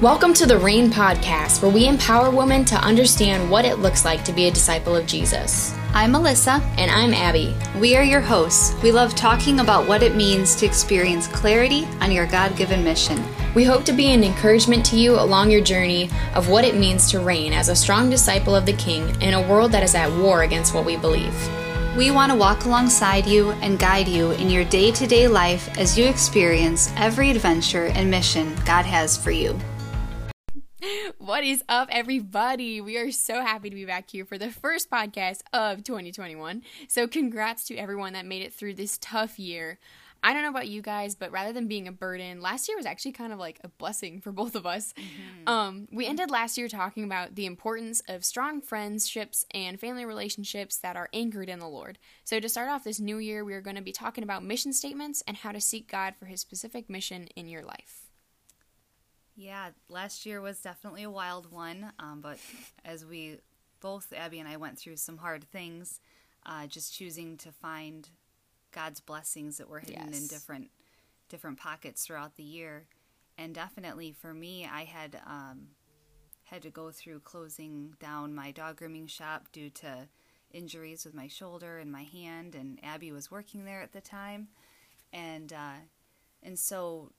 Welcome to the Reign Podcast, where we empower women to understand what it looks like to be a disciple of Jesus. I'm Melissa. And I'm Abby. We are your hosts. We love talking about what it means to experience clarity on your God given mission. We hope to be an encouragement to you along your journey of what it means to reign as a strong disciple of the King in a world that is at war against what we believe. We want to walk alongside you and guide you in your day to day life as you experience every adventure and mission God has for you. What is up, everybody? We are so happy to be back here for the first podcast of 2021. So, congrats to everyone that made it through this tough year. I don't know about you guys, but rather than being a burden, last year was actually kind of like a blessing for both of us. Mm-hmm. Um, we ended last year talking about the importance of strong friendships and family relationships that are anchored in the Lord. So, to start off this new year, we are going to be talking about mission statements and how to seek God for His specific mission in your life. Yeah, last year was definitely a wild one, um, but as we both, Abby and I, went through some hard things, uh, just choosing to find God's blessings that were hidden yes. in different different pockets throughout the year, and definitely for me, I had um, had to go through closing down my dog grooming shop due to injuries with my shoulder and my hand, and Abby was working there at the time, and uh, and so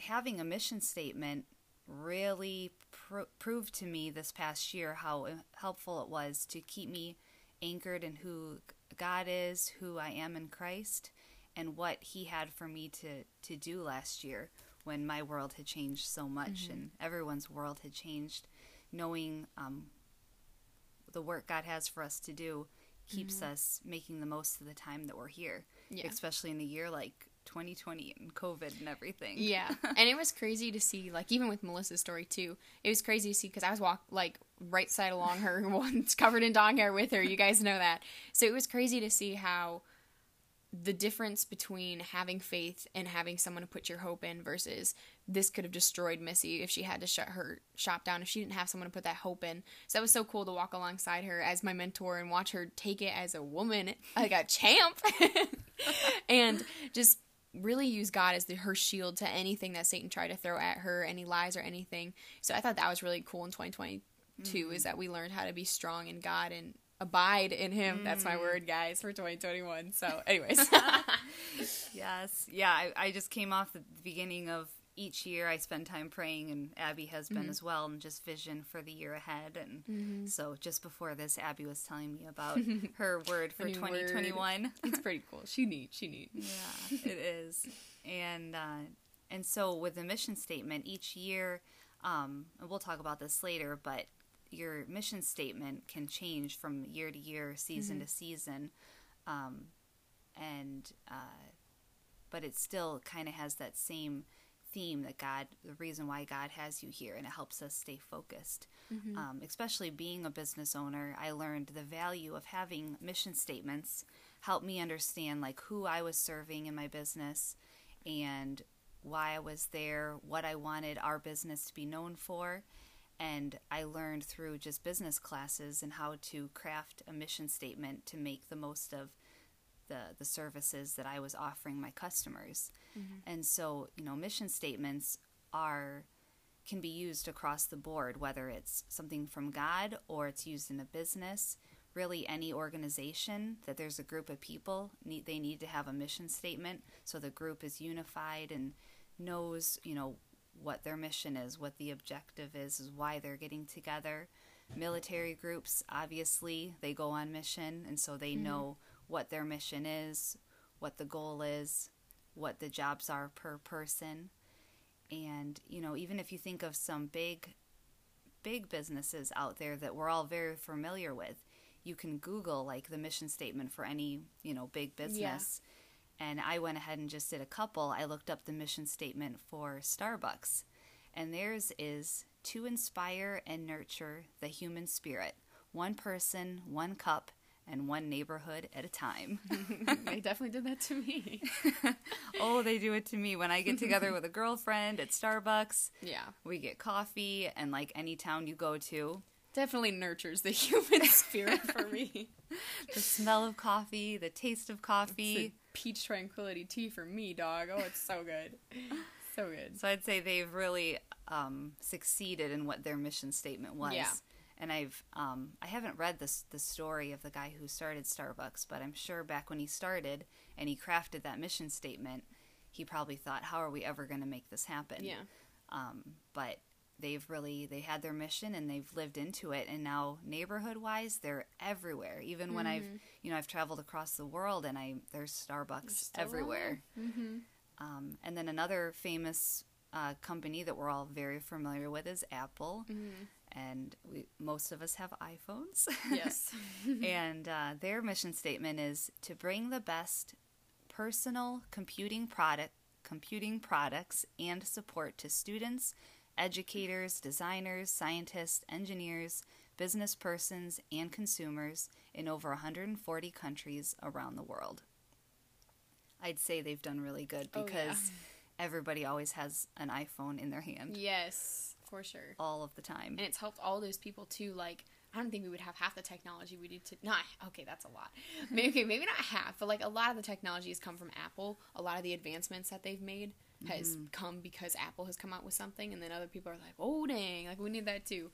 having a mission statement really pr- proved to me this past year how helpful it was to keep me anchored in who God is, who I am in Christ, and what He had for me to, to do last year when my world had changed so much mm-hmm. and everyone's world had changed. Knowing um, the work God has for us to do keeps mm-hmm. us making the most of the time that we're here, yeah. especially in a year like 2020 and COVID and everything. Yeah. and it was crazy to see, like, even with Melissa's story, too. It was crazy to see because I was walk like right side along her, once covered in dog hair with her. You guys know that. So it was crazy to see how the difference between having faith and having someone to put your hope in versus this could have destroyed Missy if she had to shut her shop down if she didn't have someone to put that hope in. So that was so cool to walk alongside her as my mentor and watch her take it as a woman, like a champ, and just really use God as the, her shield to anything that Satan tried to throw at her, any lies or anything. So I thought that was really cool in 2022 mm. is that we learned how to be strong in God and abide in him. Mm. That's my mm. word, guys, for 2021. So, anyways. yes. Yeah, I, I just came off the beginning of each year I spend time praying, and Abby has been mm-hmm. as well, and just vision for the year ahead. And mm-hmm. so, just before this, Abby was telling me about her word for 2021. Word. It's pretty cool. She neat. She neat. Yeah, it is. And uh, and so with the mission statement each year, um, and we'll talk about this later, but your mission statement can change from year to year, season mm-hmm. to season, um, and uh, but it still kind of has that same theme that God, the reason why God has you here, and it helps us stay focused. Mm-hmm. Um, especially being a business owner, I learned the value of having mission statements help me understand like who I was serving in my business and why I was there, what I wanted our business to be known for. And I learned through just business classes and how to craft a mission statement to make the most of the the services that I was offering my customers. Mm-hmm. And so, you know, mission statements are can be used across the board whether it's something from God or it's used in a business. Really any organization that there's a group of people need they need to have a mission statement so the group is unified and knows, you know, what their mission is, what the objective is, is why they're getting together. Military groups, obviously, they go on mission, and so they mm-hmm. know what their mission is, what the goal is, what the jobs are per person. And, you know, even if you think of some big, big businesses out there that we're all very familiar with, you can Google like the mission statement for any, you know, big business. Yeah. And I went ahead and just did a couple. I looked up the mission statement for Starbucks. And theirs is to inspire and nurture the human spirit, one person, one cup, and one neighborhood at a time. they definitely did that to me. oh, they do it to me when I get together with a girlfriend at Starbucks. Yeah. We get coffee and like any town you go to. Definitely nurtures the human spirit for me. the smell of coffee, the taste of coffee. peach tranquility tea for me, dog. Oh, it's so good. so good. So I'd say they've really um, succeeded in what their mission statement was. Yeah. And I've um, I haven't read this the story of the guy who started Starbucks, but I'm sure back when he started and he crafted that mission statement, he probably thought, "How are we ever going to make this happen?" Yeah. Um, but they've really they had their mission and they've lived into it, and now neighborhood wise, they're everywhere. Even when I've you know I've traveled across the world and I there's Starbucks everywhere. Mm-hmm. Um, and then another famous uh, company that we're all very familiar with is Apple, Mm-hmm. And we most of us have iPhones. Yes. and uh, their mission statement is to bring the best personal computing product computing products and support to students, educators, designers, scientists, engineers, business persons, and consumers in over 140 countries around the world. I'd say they've done really good Oh, because yeah. everybody always has an iPhone in their hand yes, for sure. all of the time. And it's helped all those people too. Like, I don't think we would have half the technology we need to. Not okay, that's a lot. Maybe okay, maybe not half, but like a lot of the technology has come from Apple. A lot of the advancements that they've made has mm-hmm. come because Apple has come out with something, and then other people are like, "Oh dang, like we need that too."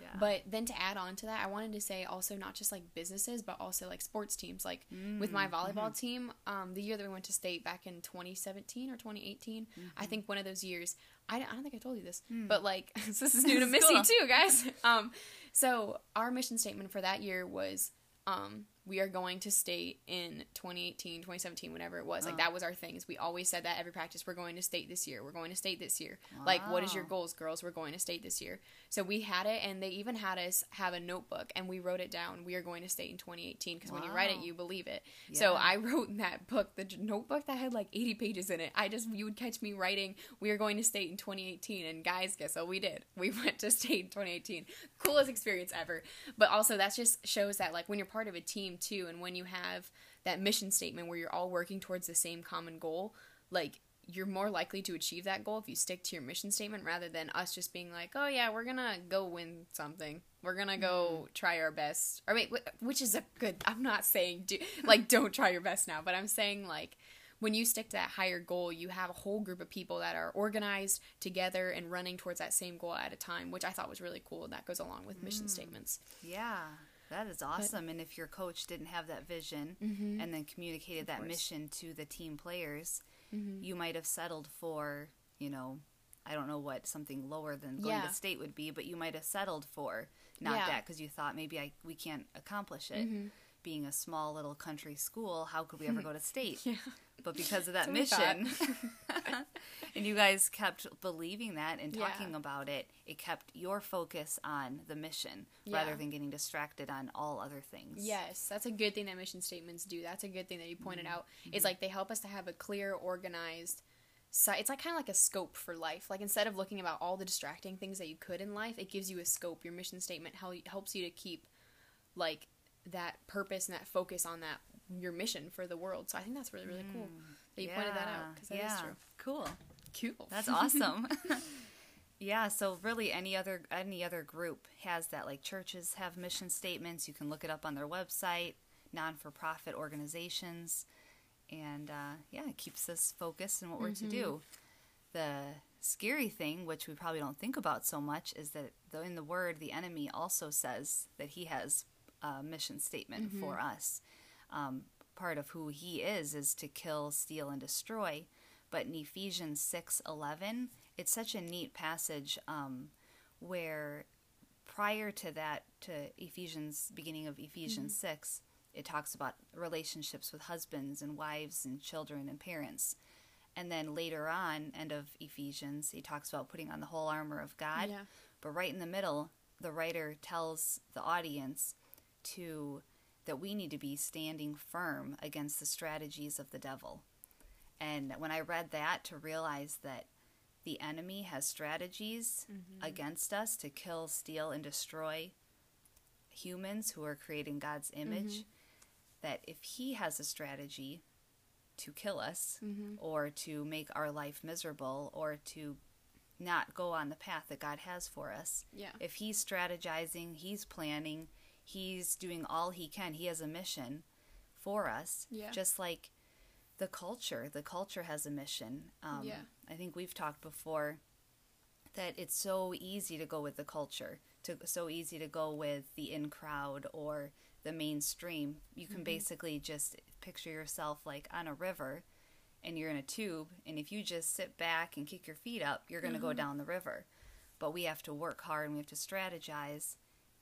Yeah. But then to add on to that, I wanted to say also not just like businesses, but also like sports teams. Like with my mm-hmm. volleyball team, um, the year that we went to state back in 2017 or 2018, I mm-hmm. think one of those years. I don't, I don't think I told you this, but like this is new to Missy cool. too, guys. Um, so our mission statement for that year was um, we are going to state in 2018 2017 whenever it was. Like that was our thing is we always said that every practice we're going to state this year we're going to state this year. Like what is your goals girls? We're going to state this year. So we had it and they even had us have a notebook and we wrote it down we are going to state in 2018 because when you write it you believe it. So i wrote in that book the notebook that had like 80 pages in it. I just you would catch me writing we are going to state in 2018 and guys guess what we did? We went to state in 2018 coolest experience ever. But also that just shows that like when you're part of a team too and when you have that mission statement where you're all working towards the same common goal like you're more likely to achieve that goal if you stick to your mission statement rather than us just being like oh yeah we're gonna go win something we're gonna go mm-hmm. try our best or wait which is a good i'm not saying do like don't try your best now but i'm saying like when you stick to that higher goal, you have a whole group of people that are organized together and running towards that same goal at a time, which I thought was really cool. That goes along with mission mm. statements. Yeah, that is awesome. and if your coach didn't have that vision and then communicated that mission to the team players, you might have settled for, you know, I don't know what something lower than going Yeah. to state would be, but you might have settled for not Yeah. that because you thought maybe I we can't accomplish it. Being a small little country school, how could we ever go to state? Yeah. But because of that That's what we mission, and you guys kept believing that and Yeah. talking about it, it kept your focus on the mission rather than getting distracted on all other things. Yes, that's a good thing that mission statements do. That's a good thing that you pointed out. It's mm-hmm. like they help us to have a clear, organized. So it's like kind of like a scope for life. Like instead of looking about all the distracting things that you could in life, it gives you a scope. Your mission statement hel- helps you to keep like that purpose and that focus on that your mission for the world. So I think that's really really cool mm. that you pointed that out because that is yeah. true. Cool. Cool. That's awesome. yeah, so really any other any other group has that like churches have mission statements. You can look it up on their website, non-for-profit organizations. And uh, yeah, it keeps us focused in what we're to do. Mm-hmm. The scary thing, which we probably don't think about so much, is that though in the word, the enemy also says that he has a mission statement mm-hmm. for us. Um, part of who he is is to kill, steal, and destroy. But in Ephesians six eleven, it's such a neat passage um, where prior to that, to Ephesians, beginning of Ephesians 6, it talks about relationships with husbands and wives and children and parents. And then later on, end of Ephesians, he talks about putting on the whole armor of God. Yeah. But right in the middle, the writer tells the audience to that we need to be standing firm against the strategies of the devil. And when I read that to realize that the enemy has strategies mm-hmm. against us to kill, steal, and destroy humans who are creating God's mm-hmm. image, that if he has a strategy to kill us mm-hmm. or to make our life miserable or to not go on the path that God has for us, Yeah. if he's strategizing, he's planning, he's doing all he can, he has a mission for us. Yeah. Just like the culture. The culture has a mission. Um, Yeah. I think we've talked before that it's so easy to go with the culture, to so easy to go with the in crowd or the mainstream. You can basically just picture yourself like on a river and you're in a tube and if you just sit back and kick your feet up, you're going to go down the river. But we have to work hard and we have to strategize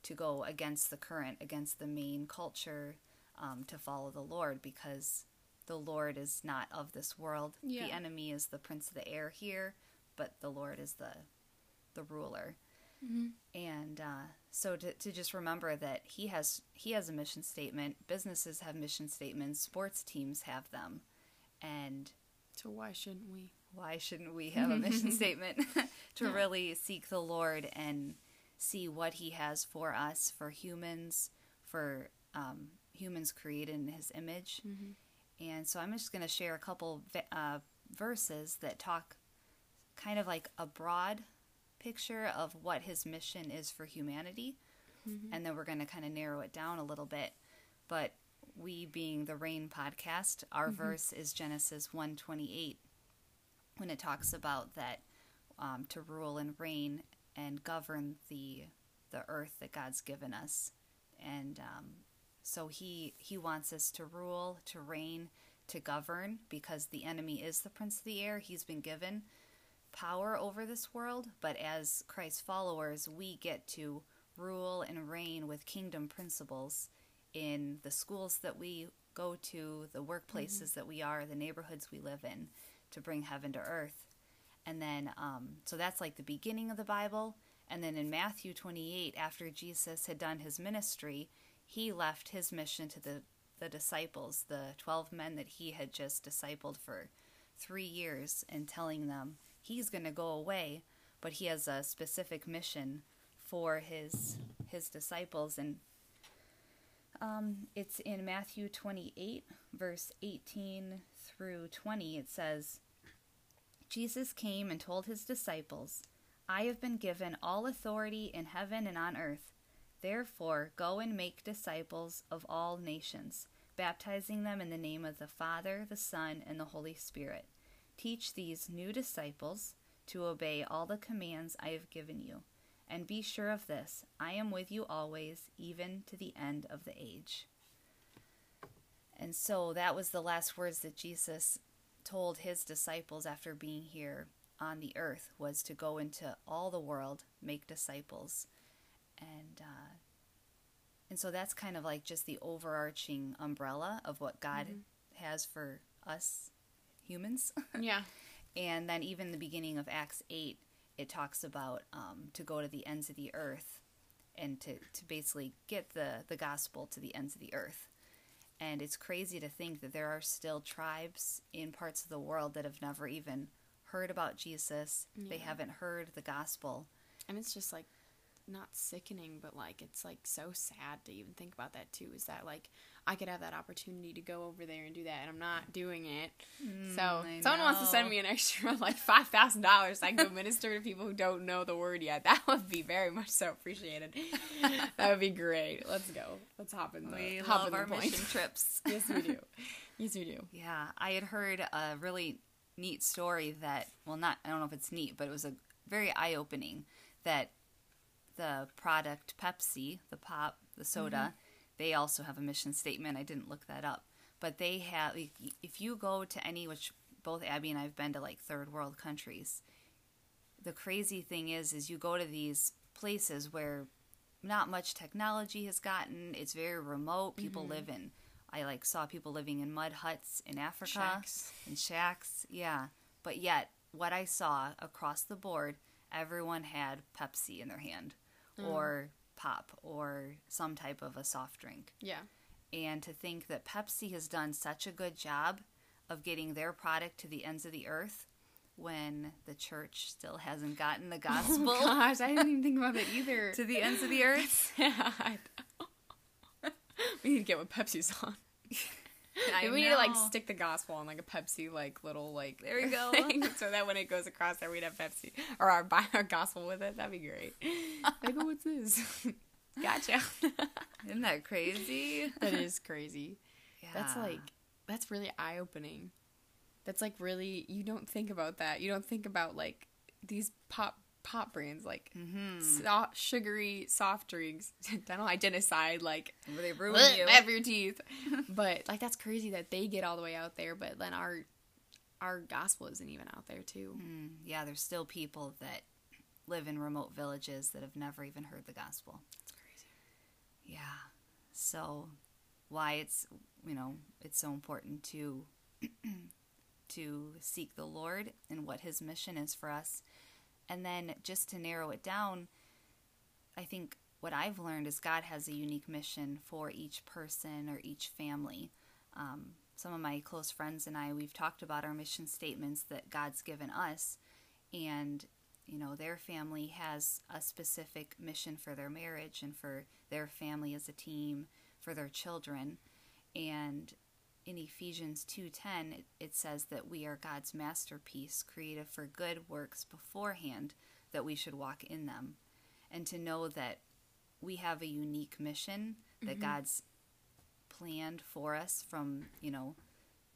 to go against the current, against the main culture, um, to follow the Lord because the Lord is not of this world. Yeah. The enemy is the prince of the air here, but the Lord is the the ruler. And uh, so to, to just remember that he has he has a mission statement. Businesses have mission statements. Sports teams have them, and So why shouldn't we? why shouldn't we have a mission statement to Yeah. really seek the Lord and see what He has for us, for humans, for um, humans created in His image? And so I'm just going to share a couple uh, verses that talk kind of like a broad picture of what His mission is for humanity. And then we're going to kind of narrow it down a little bit. But we being the Reign podcast, our verse is Genesis 128 when it talks about that um, to rule and reign and govern the the earth that God's given us, and um, so he he wants us to rule, to reign, to govern because the enemy is the prince of the air. He's been given power over this world, but as Christ's followers, we get to rule and reign with kingdom principles in the schools that we go to, the workplaces that we are, the neighborhoods we live in, to bring heaven to earth. And then, um, so that's like the beginning of the Bible. And then in Matthew 28, after Jesus had done his ministry, he left his mission to the, the disciples, the 12 men that he had just discipled for three years, and telling them he's going to go away, but he has a specific mission for his his disciples. And um, it's in Matthew 28, verse 18 through 20. It says, Jesus came and told his disciples, I have been given all authority in heaven and on earth. Therefore, go and make disciples of all nations, baptizing them in the name of the Father, the Son, and the Holy Spirit. Teach these new disciples to obey all the commands I have given you. And be sure of this I am with you always, even to the end of the age. And so that was the last words that Jesus told his disciples after being here on the earth was to go into all the world, make disciples. And uh, and so that's kind of like just the overarching umbrella of what God has for us humans. Yeah. And then even the beginning of Acts 8, it talks about um, to go to the ends of the earth and to, to basically get the, the gospel to the ends of the earth. And it's crazy to think that there are still tribes in parts of the world that have never even heard about Jesus. They haven't heard the gospel. And it's just like not sickening, but like it's like so sad to even think about that too. Is that like I could have that opportunity to go over there and do that, and I'm not doing it. Mm, so I someone wants to send me an extra like five thousand dollars, so I can go minister to people who don't know the word yet. That would be very much so appreciated. that would be great. Let's go. Let's hop in the We hop love in the our point. mission trips. yes, we do. Yes, we do. Yeah, I had heard a really neat story that, well, not, I don't know if it's neat, but it was a very eye opening that the product Pepsi, the pop, the soda, mm-hmm. they also have a mission statement. I didn't look that up, but they have, if you go to any, which both Abby and I've been to like third world countries, the crazy thing is, is you go to these places where not much technology has gotten. It's very remote. People mm-hmm. live in. I like saw people living in mud huts in Africa, Shacks. in shacks. Yeah, but yet what I saw across the board, everyone had Pepsi in their hand, Mm. or pop, or some type of a soft drink. Yeah. And to think that Pepsi has done such a good job of getting their product to the ends of the earth when the church still hasn't gotten the gospel Oh gosh, I didn't even think about that either. to the ends of the earth. we need to get what Pepsi's on. We need to like stick the gospel on like a Pepsi like little like There you go. thing, so that when it goes across there we'd have Pepsi or our buy our gospel with it. That'd be great. like, oh, what's this? gotcha. Isn't that crazy? that is crazy. That's like that's really eye opening. That's like really you don't think about that. You don't think about like these pop pop brands like Mm-hmm. so- sugary soft drinks. Dental hygienocide like Where they ruin bleh, you. have your teeth. but like that's crazy that they get all the way out there, but then our our gospel isn't even out there too. Mm, yeah, there's still people that live in remote villages that have never even heard the gospel. That's crazy. Yeah. So why it's you know, it's so important to to seek the Lord and what his mission is for us. And then just to narrow it down, I think what I've learned is God has a unique mission for each person or each family. Um, some of my close friends and I, we've talked about our mission statements that God's given us, and you know, their family has a specific mission for their marriage and for their family as a team, for their children. And in Ephesians 2:10 it, it says that we are God's masterpiece, created for good works beforehand that we should walk in them. And to know that we have a unique mission that God's planned for us from, you know,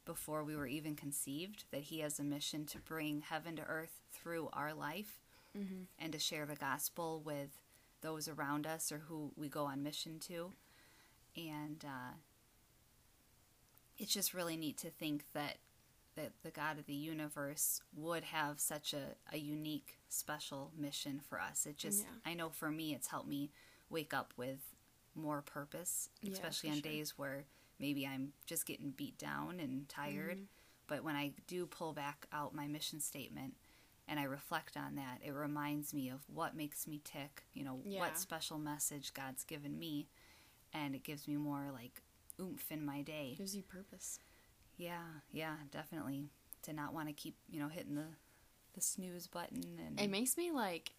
before we were even conceived, that he has a mission to bring heaven to earth through our life and to share the gospel with those around us or who we go on mission to. And uh, it's just really neat to think that that the God of the universe would have such a, a unique, special mission for us. It just, Yeah. I know for me, it's helped me wake up with more purpose, especially for on sure. days where maybe I'm just getting beat down and tired. Mm-hmm. But when I do pull back out my mission statement and I reflect on that, it reminds me of what makes me tick, you know, Yeah. what special message God's given me. And it gives me more like oomph in my day. Gives you purpose. Yeah, yeah, definitely. To not want to keep, you know, hitting the the snooze button and It makes me like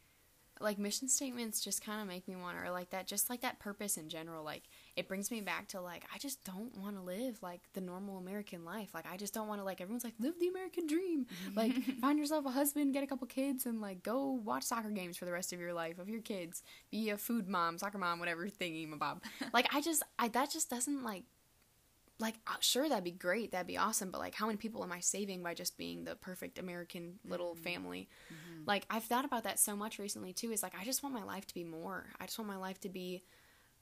like mission statements just kind of make me want to or like that just like that purpose in general like it brings me back to like I just don't want to live like the normal American life. Like I just don't want to like everyone's like live the American dream. Like find yourself a husband get a couple kids and like go watch soccer games for the rest of your life of your kids. Be a food mom soccer mom whatever thingy bob. Like I just I that just doesn't like like uh, sure that'd be great that'd be awesome but like how many people am i saving by just being the perfect american little family? Like i've thought about that so much recently too is like i just want my life to be more. I just want my life to be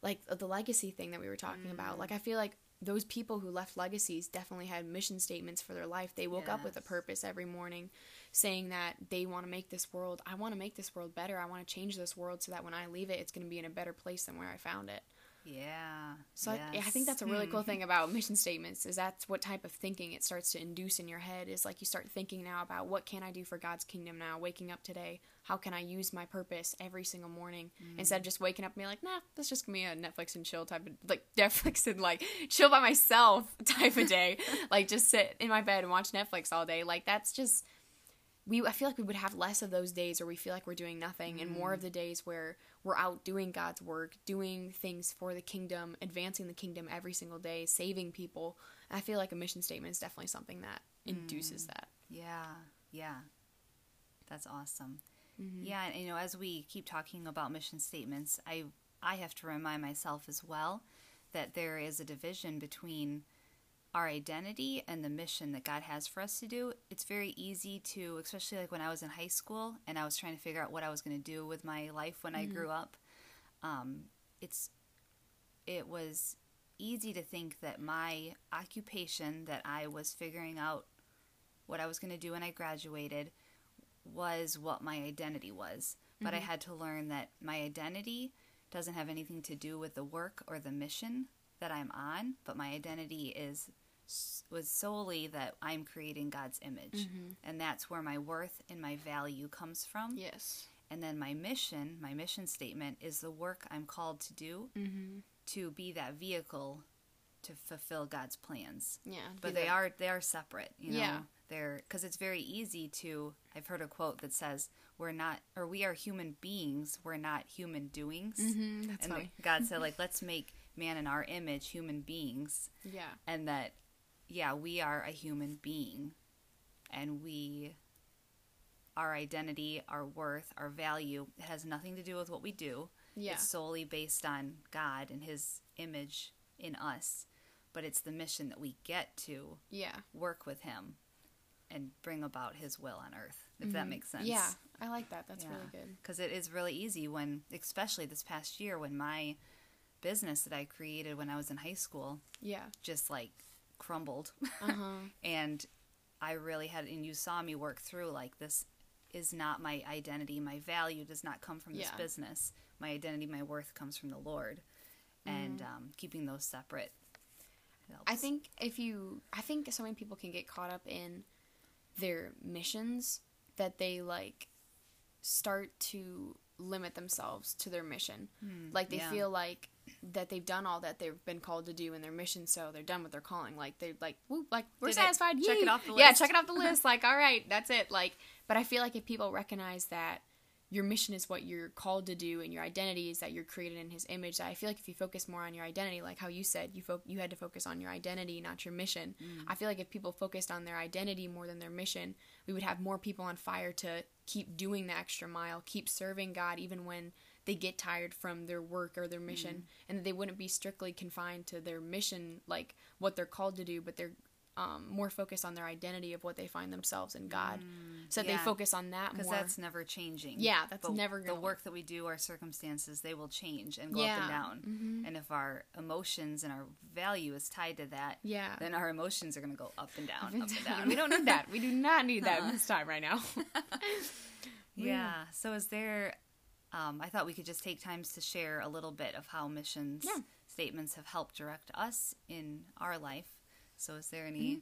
like the legacy thing that we were talking about. Mm. Like i feel like those people who left legacies definitely had mission statements for their life. They woke up with a purpose every morning saying that they want to make this world i want to make this world better. I want to change this world so that when i leave it it's going to be in a better place than where i found it yeah. so I, I think that's a really cool Hmm. thing about mission statements is that's what type of thinking it starts to induce in your head is like you start thinking now about what can I do for God's kingdom now waking up today how can I use my purpose every single morning Hmm. instead of just waking up and being like nah that's just gonna be a Netflix and chill type of like Netflix and like chill by myself type of day like just sit in my bed and watch Netflix all day like that's just we I feel like we would have less of those days where we feel like we're doing nothing and more of the days where we're out doing God's work, doing things for the kingdom, advancing the kingdom every single day, saving people. I feel like a mission statement is definitely something that induces that. Yeah, yeah. That's awesome. Mm-hmm. Yeah, and you know, as we keep talking about mission statements, I I have to remind myself as well that there is a division between our identity and the mission that God has for us to do. It's very easy to, especially like when I was in high school and I was trying to figure out what I was going to do with my life when I grew up. Um, it's it was easy to think that my occupation that I was figuring out what I was going to do when I graduated was what my identity was. But I had to learn that my identity doesn't have anything to do with the work or the mission that I'm on, but my identity is was solely that I'm creating God's image. And that's where my worth and my value comes from. Yes. And then my mission, my mission statement is the work I'm called to do Mm-hmm. to be that vehicle to fulfill God's plans Yeah. but they the- are they are separate you know Yeah. they're because it's very easy to i've heard a quote that says we're not or we are human beings we're not human doings Mhm, that's and funny. god said like let's make man in our image human beings Yeah. and that yeah we are a human being and we our identity our worth our value has nothing to do with what we do Yeah. it's solely based on god and his image in us but it's the mission that we get to Yeah. work with him and bring about His will on earth. If that makes sense. Mm-hmm. Yeah, I like that. That's really good. Because it is really easy when, especially this past year, when my business that I created when I was in high school Yeah. just like crumbled. Uh huh. and I really had, and you saw me work through like this is not my identity. My value does not come from this Yeah. business. My identity, my worth comes from the Lord. And um, keeping those separate. Mm-hmm. I think if you, I think so many people can get caught up in their missions that they like start to limit themselves to their mission. like they yeah. feel like that they've done all that they've been called to do in their mission, so they're done with their calling. Like they're like, whoop, like we're Did satisfied. Check it off the Yeah, list. check it off the list. Like, all right, that's it. Like, but I feel like if people recognize that your mission is what you're called to do and your identity is that you're created in his image that i feel like if you focus more on your identity like how you said you fo- you had to focus on your identity not your mission mm. i feel like if people focused on their identity more than their mission we would have more people on fire to keep doing the extra mile keep serving god even when they get tired from their work or their mission and that they wouldn't be strictly confined to their mission like what they're called to do but they're um, more focused on their identity of what they find themselves in god so yeah. they focus on that because that's never changing. Yeah, that's But never the gonna- work that we do. Our circumstances they will change and go Yeah. up and down. Mhm. And if our emotions and our value is tied to that, yeah then our emotions are going to go up and down, up and down. down. we don't need that. We do not need that this time right now. Yeah. So is there? Um, I thought we could just take times to share a little bit of how missions Yeah. statements have helped direct us in our life. So is there any? Mm-hmm.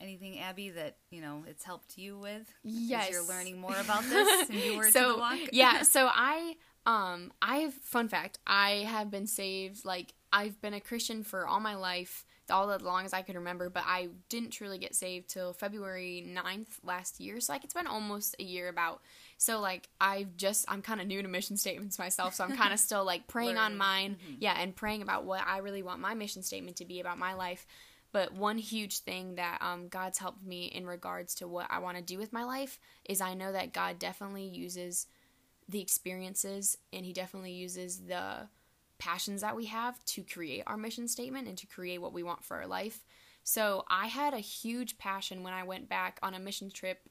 Anything, Abby, that you know it's helped you with? Yes. as you're learning more about this, and you were to so the walk. yeah, so I um I have fun fact. I have been saved like I've been a Christian for all my life, all as long as I could remember, but I didn't truly get saved till February 9th last year. So like it's been almost a year about. So like I've just I'm kind of new to mission statements myself, so I'm kind of still like praying on mine. Yeah, and praying about what I really want my mission statement to be about my life. But one huge thing that um, God's helped me in regards to what I want to do with my life is I know that God definitely uses the experiences and He definitely uses the passions that we have to create our mission statement and to create what we want for our life. So I had a huge passion when I went back on a mission trip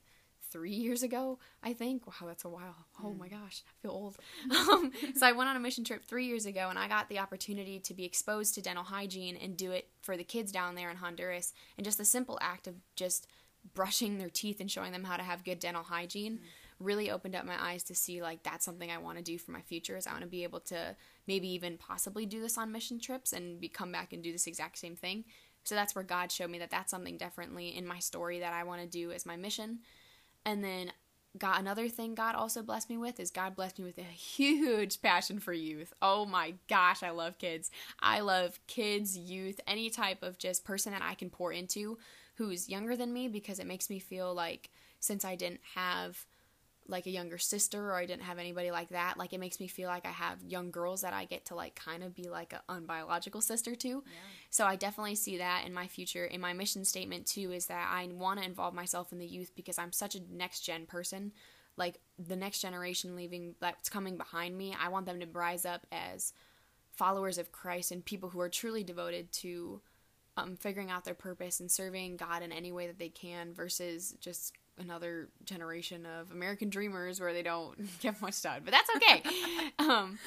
three years ago, I think. Wow, that's a while. Oh my gosh, I feel old. Um, so I went on a mission trip three years ago, and I got the opportunity to be exposed to dental hygiene and do it for the kids down there in Honduras. And just the simple act of just brushing their teeth and showing them how to have good dental hygiene really opened up my eyes to see like that's something I want to do for my future. Is I want to be able to maybe even possibly do this on mission trips and be, come back and do this exact same thing. So that's where God showed me that that's something definitely in my story that I want to do as my mission. And then God, another thing God also blessed me with is God blessed me with a huge passion for youth. Oh my gosh, I love kids. I love kids, youth, any type of just person that I can pour into who's younger than me because it makes me feel like since I didn't have like a younger sister or I didn't have anybody like that, like it makes me feel like I have young girls that I get to like kind of be like an unbiological sister to. So I definitely see that in my future. In my mission statement too is that I want to involve myself in the youth because I'm such a next gen person. Like the next generation leaving that's coming behind me, I want them to rise up as followers of Christ and people who are truly devoted to um, figuring out their purpose and serving God in any way that they can versus just another generation of American dreamers where they don't get much done. But that's okay. um,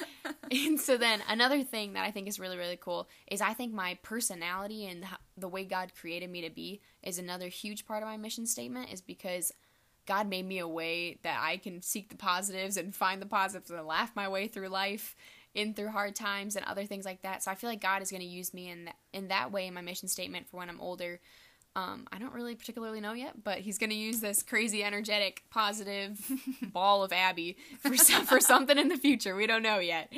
and so then another thing that I think is really, really cool is I think my personality and the way God created me to be is another huge part of my mission statement is because God made me a way that I can seek the positives and find the positives and laugh my way through life in through hard times and other things like that. So I feel like God is going to use me in that, in that way in my mission statement for when I'm older. Um, I don't really particularly know yet, but he's going to use this crazy, energetic, positive ball of Abby for some, for something in the future. We don't know yet.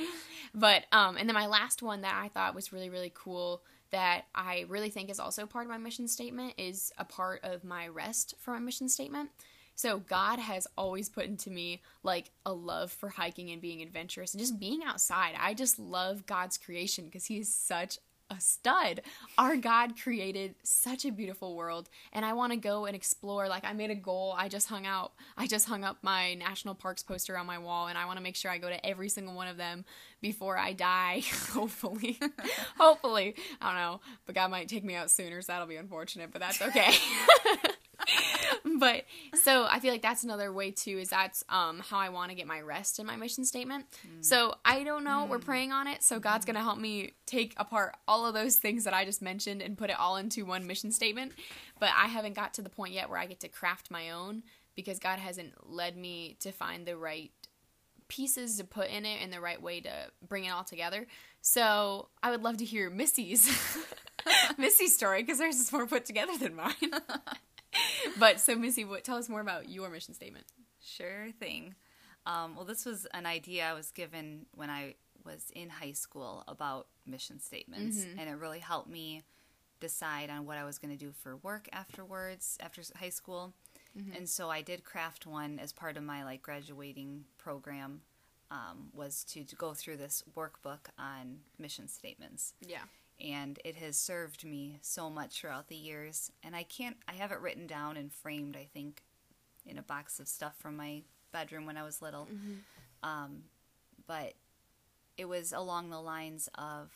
But um, and then my last one that I thought was really really cool that I really think is also part of my mission statement is a part of my rest for my mission statement. So God has always put into me like a love for hiking and being adventurous and just being outside. I just love God's creation because he is such a stud. Our God created such a beautiful world and I want to go and explore. Like I made a goal. I just hung out. I just hung up my national parks poster on my wall and I want to make sure I go to every single one of them before I die. Hopefully. Hopefully. I don't know, but God might take me out sooner, so that'll be unfortunate, but that's okay. but so I feel like that's another way too. Is that's um, how I want to get my rest in my mission statement. Mm. So I don't know. We're mm. praying on it. So God's mm. gonna help me take apart all of those things that I just mentioned and put it all into one mission statement. But I haven't got to the point yet where I get to craft my own because God hasn't led me to find the right pieces to put in it and the right way to bring it all together. So I would love to hear Missy's Missy's story because hers is more put together than mine. but so Missy, what tell us more about your mission statement? Sure thing. Um, well, this was an idea I was given when I was in high school about mission statements, and it really helped me decide on what I was going to do for work afterwards, after high school. And so I did craft one as part of my like graduating program. Um, was to, to go through this workbook on mission statements Yeah. And it has served me so much throughout the years. And i can't i have it written down and framed i think in a box of stuff from my bedroom when i was little. Um, but it was along the lines of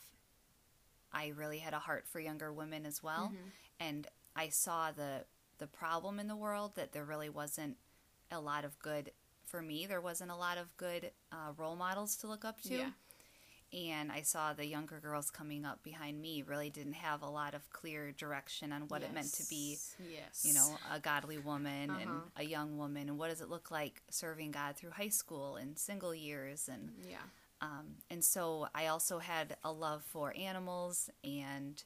i really had a heart for younger women as well. And i saw the the problem in the world that there really wasn't a lot of good for me. There wasn't a lot of good uh, role models to look up to. Yeah. And I saw the younger girls coming up behind me really didn't have a lot of clear direction on what it meant to be, Yes. you know, a godly woman and Uh-huh. a young woman, and what does it look like serving God through high school and single years, and Yeah. um, and so I also had a love for animals and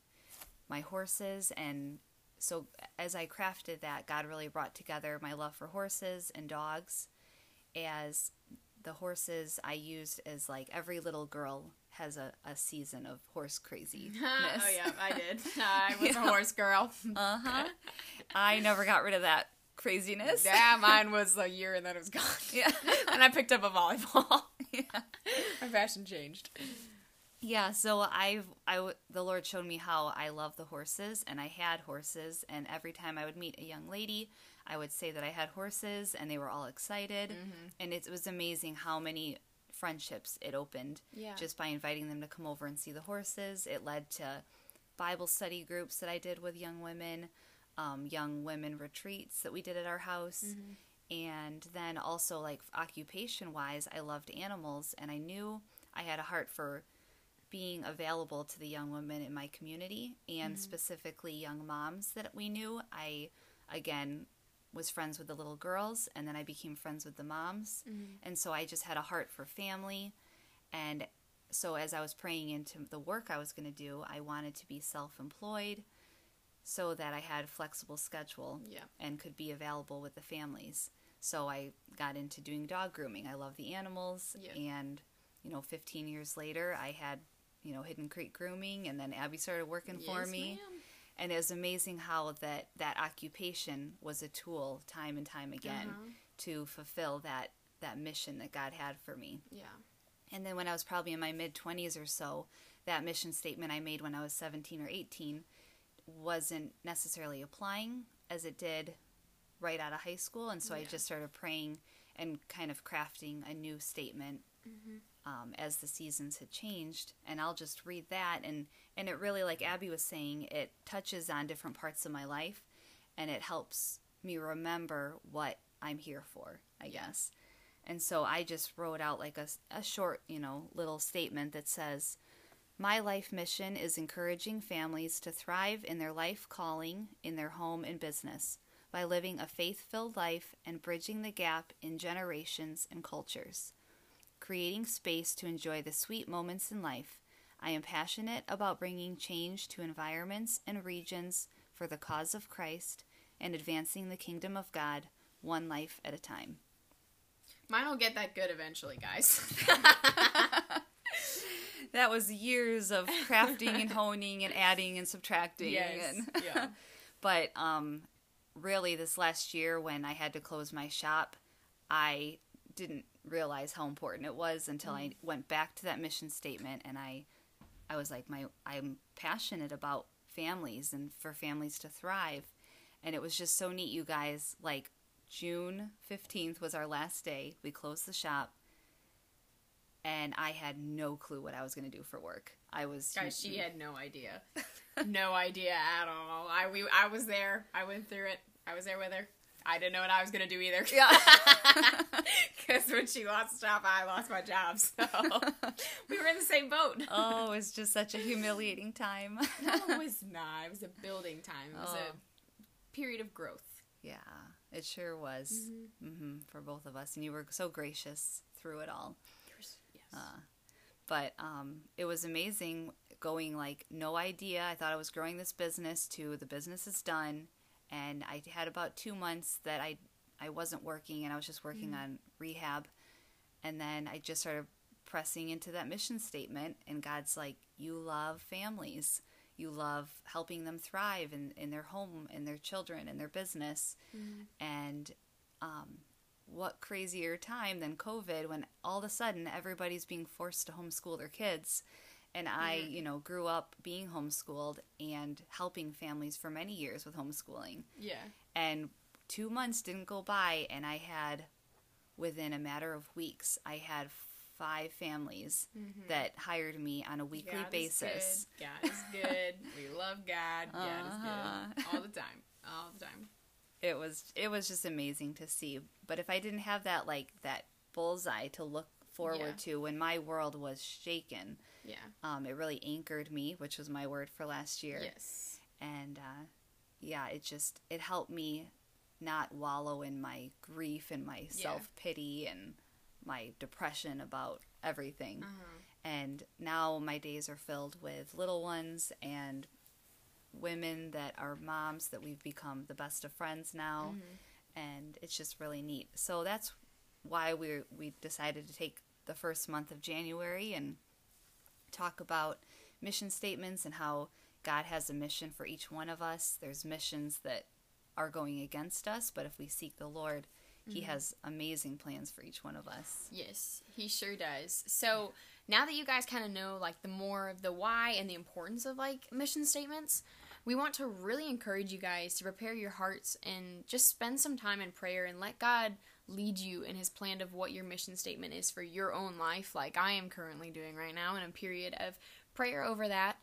my horses, and so as I crafted that, God really brought together my love for horses and dogs, as the horses I used as like every little girl has a, a season of horse crazy. oh yeah, I did. I was a horse girl. Uh huh. I never got rid of that craziness. yeah, mine was a year and then it was gone. Yeah. and I picked up a volleyball. yeah. My fashion changed. Yeah, so I've I the Lord showed me how I love the horses, and I had horses, and every time I would meet a young lady, I would say that I had horses, and they were all excited, mm-hmm. and it was amazing how many friendships it opened Yeah. just by inviting them to come over and see the horses. It led to Bible study groups that I did with young women, um, young women retreats that we did at our house. Mm-hmm. And then also, like occupation wise, I loved animals, and I knew I had a heart for being available to the young women in my community and mm-hmm. specifically young moms that we knew. I, again, was friends with the little girls, and then I became friends with the moms. Mm-hmm. And so I just had a heart for family. And so as I was praying into the work I was going to do, I wanted to be self employed so that I had a flexible schedule Yeah. and could be available with the families. So I got into doing dog grooming. I love the animals. Yeah. And, you know, 15 years later, I had, you know, Hidden Creek Grooming, and then Abby started working for me. ma'am. And it was amazing how that, that occupation was a tool time and time again Uh-huh. to fulfill that, that mission that God had for me. Yeah. And then when I was probably in my mid 20s or so, that mission statement I made when I was 17 or 18 wasn't necessarily applying as it did right out of high school. And so I just started praying and kind of crafting a new statement um, as the seasons had changed. And I'll just read that. And, and it really, like Abby was saying, it touches on different parts of my life and it helps me remember what I'm here for, I guess. And so I just wrote out like a, a short, you know, little statement that says, My life mission is encouraging families to thrive in their life calling, in their home and business, by living a faith filled life and bridging the gap in generations and cultures. Creating space to enjoy the sweet moments in life, I am passionate about bringing change to environments and regions for the cause of Christ and advancing the kingdom of God one life at a time. Mine will get that good eventually, guys. That was years of crafting and honing and adding and subtracting. And, yeah. but um, really, this last year when I had to close my shop, I didn't realize how important it was until I mm. went back to that mission statement and I, I was like, my I'm passionate about families and for families to thrive, and it was just so neat, you guys. Like June fifteenth was our last day. We closed the shop and I had no clue what I was going to do for work. I was she had no idea. no idea at all. I we I was there. I went through it. I was there with her. I didn't know what I was gonna do either. Yeah. Because when she lost the job, I lost my job. So we were in the same boat. oh, it was just such a humiliating time. no, it was not. It was a building time. It was Oh. a period of growth. yeah, it sure was hmm for both of us, and you were so gracious through it all. Yes. Uh, but um, it was amazing going like no idea. I thought I was growing this business to the business is done, and I had about two months that I I wasn't working and I was just working on rehab, and then I just started pressing into that mission statement, and God's like, you love families. You love helping them thrive in, in their home, in their children, in their business. And um, what crazier time than COVID when all of a sudden everybody's being forced to homeschool their kids. And I, Mm-hmm. you know, grew up being homeschooled and helping families for many years with homeschooling. Yeah. And two months didn't go by, and I had, within a matter of weeks, I had five families that hired me on a weekly Mm-hmm. God is basis. good. God is good. we love God. God Uh-huh. is good. All the time. All the time. it was it was just amazing to see but if i didn't have that like that bullseye to look forward Yeah. to when my world was shaken Yeah. um, it really anchored me which was my word for last year Yes. and uh, yeah it just it helped me not wallow in my grief and my Yeah. self-pity and my depression about everything Uh-huh. and now my days are filled with little ones and women that are moms that we've become the best of friends now and it's just really neat so that's why we we decided to take the first month of January and talk about mission statements and how God has a mission for each one of us. There's missions that are going against us but if we seek the Lord he mm-hmm. has amazing plans for each one of us. Yes, he sure does. So now that you guys kind of know like the more of the why and the importance of like mission statements, we want to really encourage you guys to prepare your hearts and just spend some time in prayer and let God lead you in his plan of what your mission statement is for your own life, like I am currently doing right now in a period of prayer over that.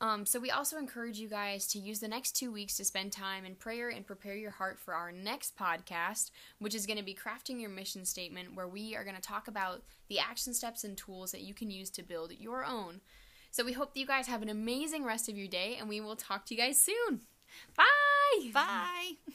Um, so we also encourage you guys to use the next two weeks to spend time in prayer and prepare your heart for our next podcast, which is going to be crafting your mission statement, where we are going to talk about the action steps and tools that you can use to build your own. So we hope that you guys have an amazing rest of your day, and we will talk to you guys soon. Bye. bye